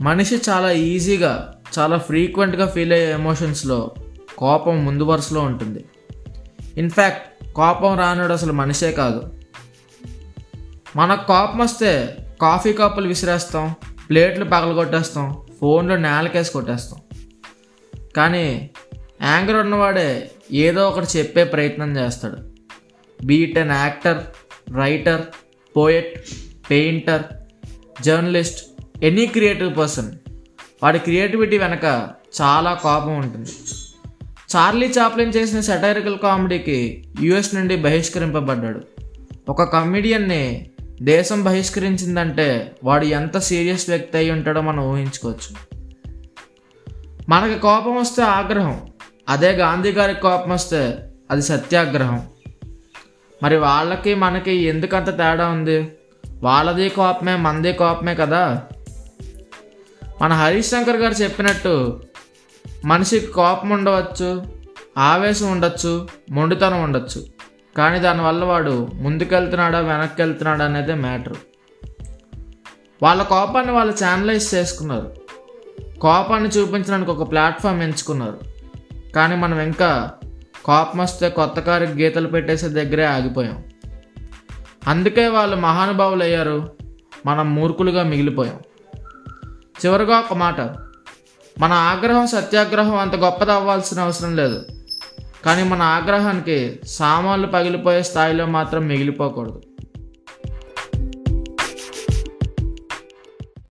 మనిషి చాలా ఈజీగా చాలా ఫ్రీక్వెంట్గా ఫీల్ అయ్యే ఎమోషన్స్లో కోపం ముందు వరుసలో ఉంటుంది. ఇన్ఫ్యాక్ట్ కోపం రానుడు అసలు మనిషే కాదు. మనకు కోపం వస్తే కాఫీ కప్పులు విసిరేస్తాం ప్లేట్లు పగలగొట్టేస్తాం ఫోన్లో నేలకేసి కొట్టేస్తాం. కానీ యాంగర్ ఉన్నవాడే ఏదో ఒకటి చెప్పే ప్రయత్నం చేస్తాడు. Be it an actor writer poet painter journalist any creative person వాడి క్రియేటివిటీ వెనక చాలా కోపం ఉంటుంది. చార్లీ చాప్లిన్ చేసిన సెటైరికల్ కామెడీకి యుఎస్ నుండి బహిష్కరింపబడ్డాడు. ఒక కమెడియన్ని దేశం బహిష్కరించిందంటే వాడు ఎంత సీరియస్ వ్యక్తి అయి ఉంటాడో మనం ఊహించుకోవచ్చు. మనకి కోపం వస్తే ఆగ్రహం అదే గాంధీ గారికి కోపం వస్తే అది సత్యాగ్రహం. మరి వాళ్ళకి మనకి ఎందుకంత తేడా ఉంది? వాళ్ళది కోపమే మనది కోపమే కదా? మన హరీష్ శంకర్ గారు చెప్పినట్టు మనిషికి కోపం ఉండవచ్చు ఆవేశం ఉండొచ్చు మొండితనం ఉండొచ్చు. కానీ దానివల్ల వాడు ముందుకెళ్తున్నాడా వెనక్కి వెళ్తున్నాడా అనేది మ్యాటర్. వాళ్ళ కోపాన్ని వాళ్ళు ఛానలైజ్ చేసుకున్నారు. కోపాన్ని చూపించడానికి ఒక ప్లాట్ఫామ్ ఎంచుకున్నారు. కానీ మనం ఇంకా కోపం వస్తే కొత్త కారికి గీతలు పెట్టేసే దగ్గరే ఆగిపోయాం. అందుకే వాళ్ళు మహానుభావులు అయ్యారు మనం మూర్ఖులుగా మిగిలిపోయాం. చివరిగా ఒక మాట. మన ఆగ్రహం సత్యాగ్రహం అంత గొప్పది అవ్వాల్సిన అవసరం లేదు. కానీ మన ఆగ్రహానికి సామాన్లు పగిలిపోయే స్థాయిలో మాత్రం మిగిలిపోకూడదు.